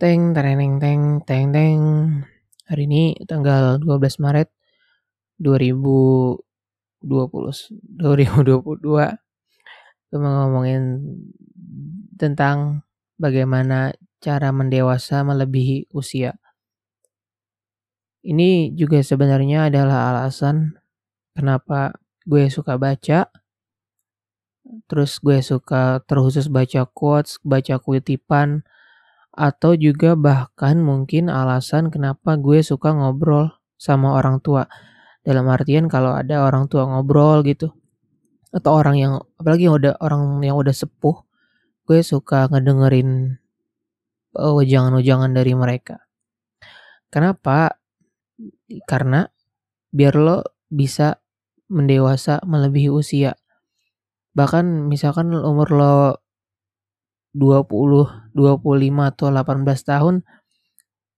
Teng tereng teng teng teng. Hari ini tanggal 12 Maret 2020 2022 kita mau ngomongin tentang bagaimana cara mendewasa melebihi usia. Ini juga sebenarnya adalah alasan kenapa gue suka baca. Terus gue suka terkhusus baca quotes, baca kutipan, atau juga bahkan mungkin alasan kenapa gue suka ngobrol sama orang tua. Dalam artian kalau ada orang tua ngobrol gitu atau orang yang apalagi yang udah orang yang udah sepuh, gue suka ngedengerin uh, wejangan-wejangan dari mereka. Kenapa? Karena biar lo bisa mendewasa melebihi usia. Bahkan misalkan umur lo 20, 25 atau 18 tahun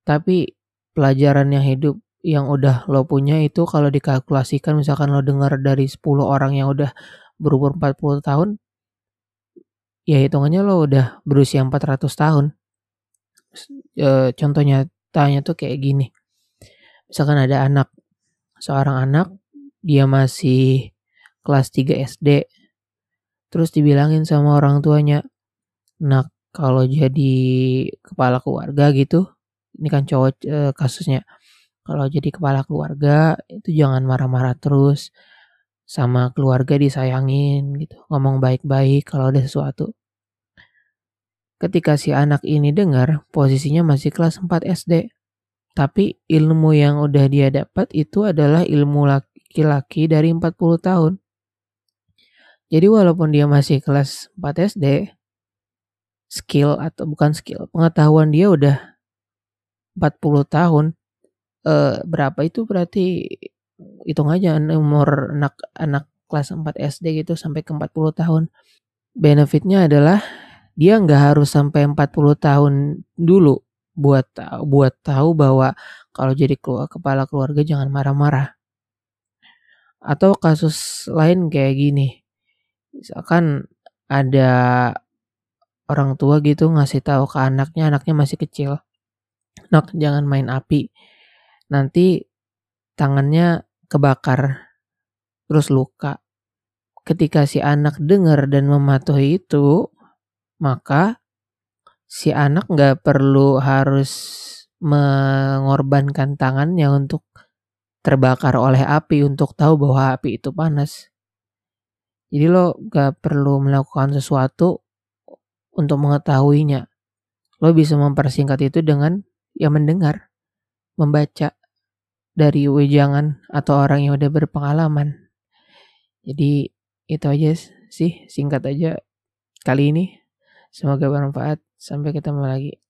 tapi pelajaran yang hidup yang udah lo punya itu kalau dikalkulasikan misalkan lo dengar dari 10 orang yang udah berumur 40 tahun ya hitungannya lo udah berusia 400 tahun. E, contohnya tanya tuh kayak gini. Misalkan ada anak seorang anak dia masih kelas 3 SD terus dibilangin sama orang tuanya Nah, kalau jadi kepala keluarga gitu, ini kan cowok e, kasusnya. Kalau jadi kepala keluarga itu jangan marah-marah terus sama keluarga disayangin gitu, ngomong baik-baik kalau ada sesuatu. Ketika si anak ini dengar posisinya masih kelas 4 SD, tapi ilmu yang udah dia dapat itu adalah ilmu laki-laki dari 40 tahun. Jadi walaupun dia masih kelas 4 SD, skill atau bukan skill, pengetahuan dia udah 40 tahun. Eh, berapa itu berarti hitung aja umur anak anak kelas 4 SD gitu sampai ke 40 tahun. Benefitnya adalah dia nggak harus sampai 40 tahun dulu buat buat tahu bahwa kalau jadi keluar, kepala keluarga jangan marah-marah. Atau kasus lain kayak gini. Misalkan ada orang tua gitu ngasih tahu ke anaknya, anaknya masih kecil. Nak, jangan main api. Nanti tangannya kebakar, terus luka. Ketika si anak dengar dan mematuhi itu, maka si anak nggak perlu harus mengorbankan tangannya untuk terbakar oleh api untuk tahu bahwa api itu panas. Jadi lo gak perlu melakukan sesuatu untuk mengetahuinya. Lo bisa mempersingkat itu dengan ya mendengar, membaca dari wejangan atau orang yang udah berpengalaman. Jadi itu aja sih singkat aja kali ini. Semoga bermanfaat. Sampai ketemu lagi.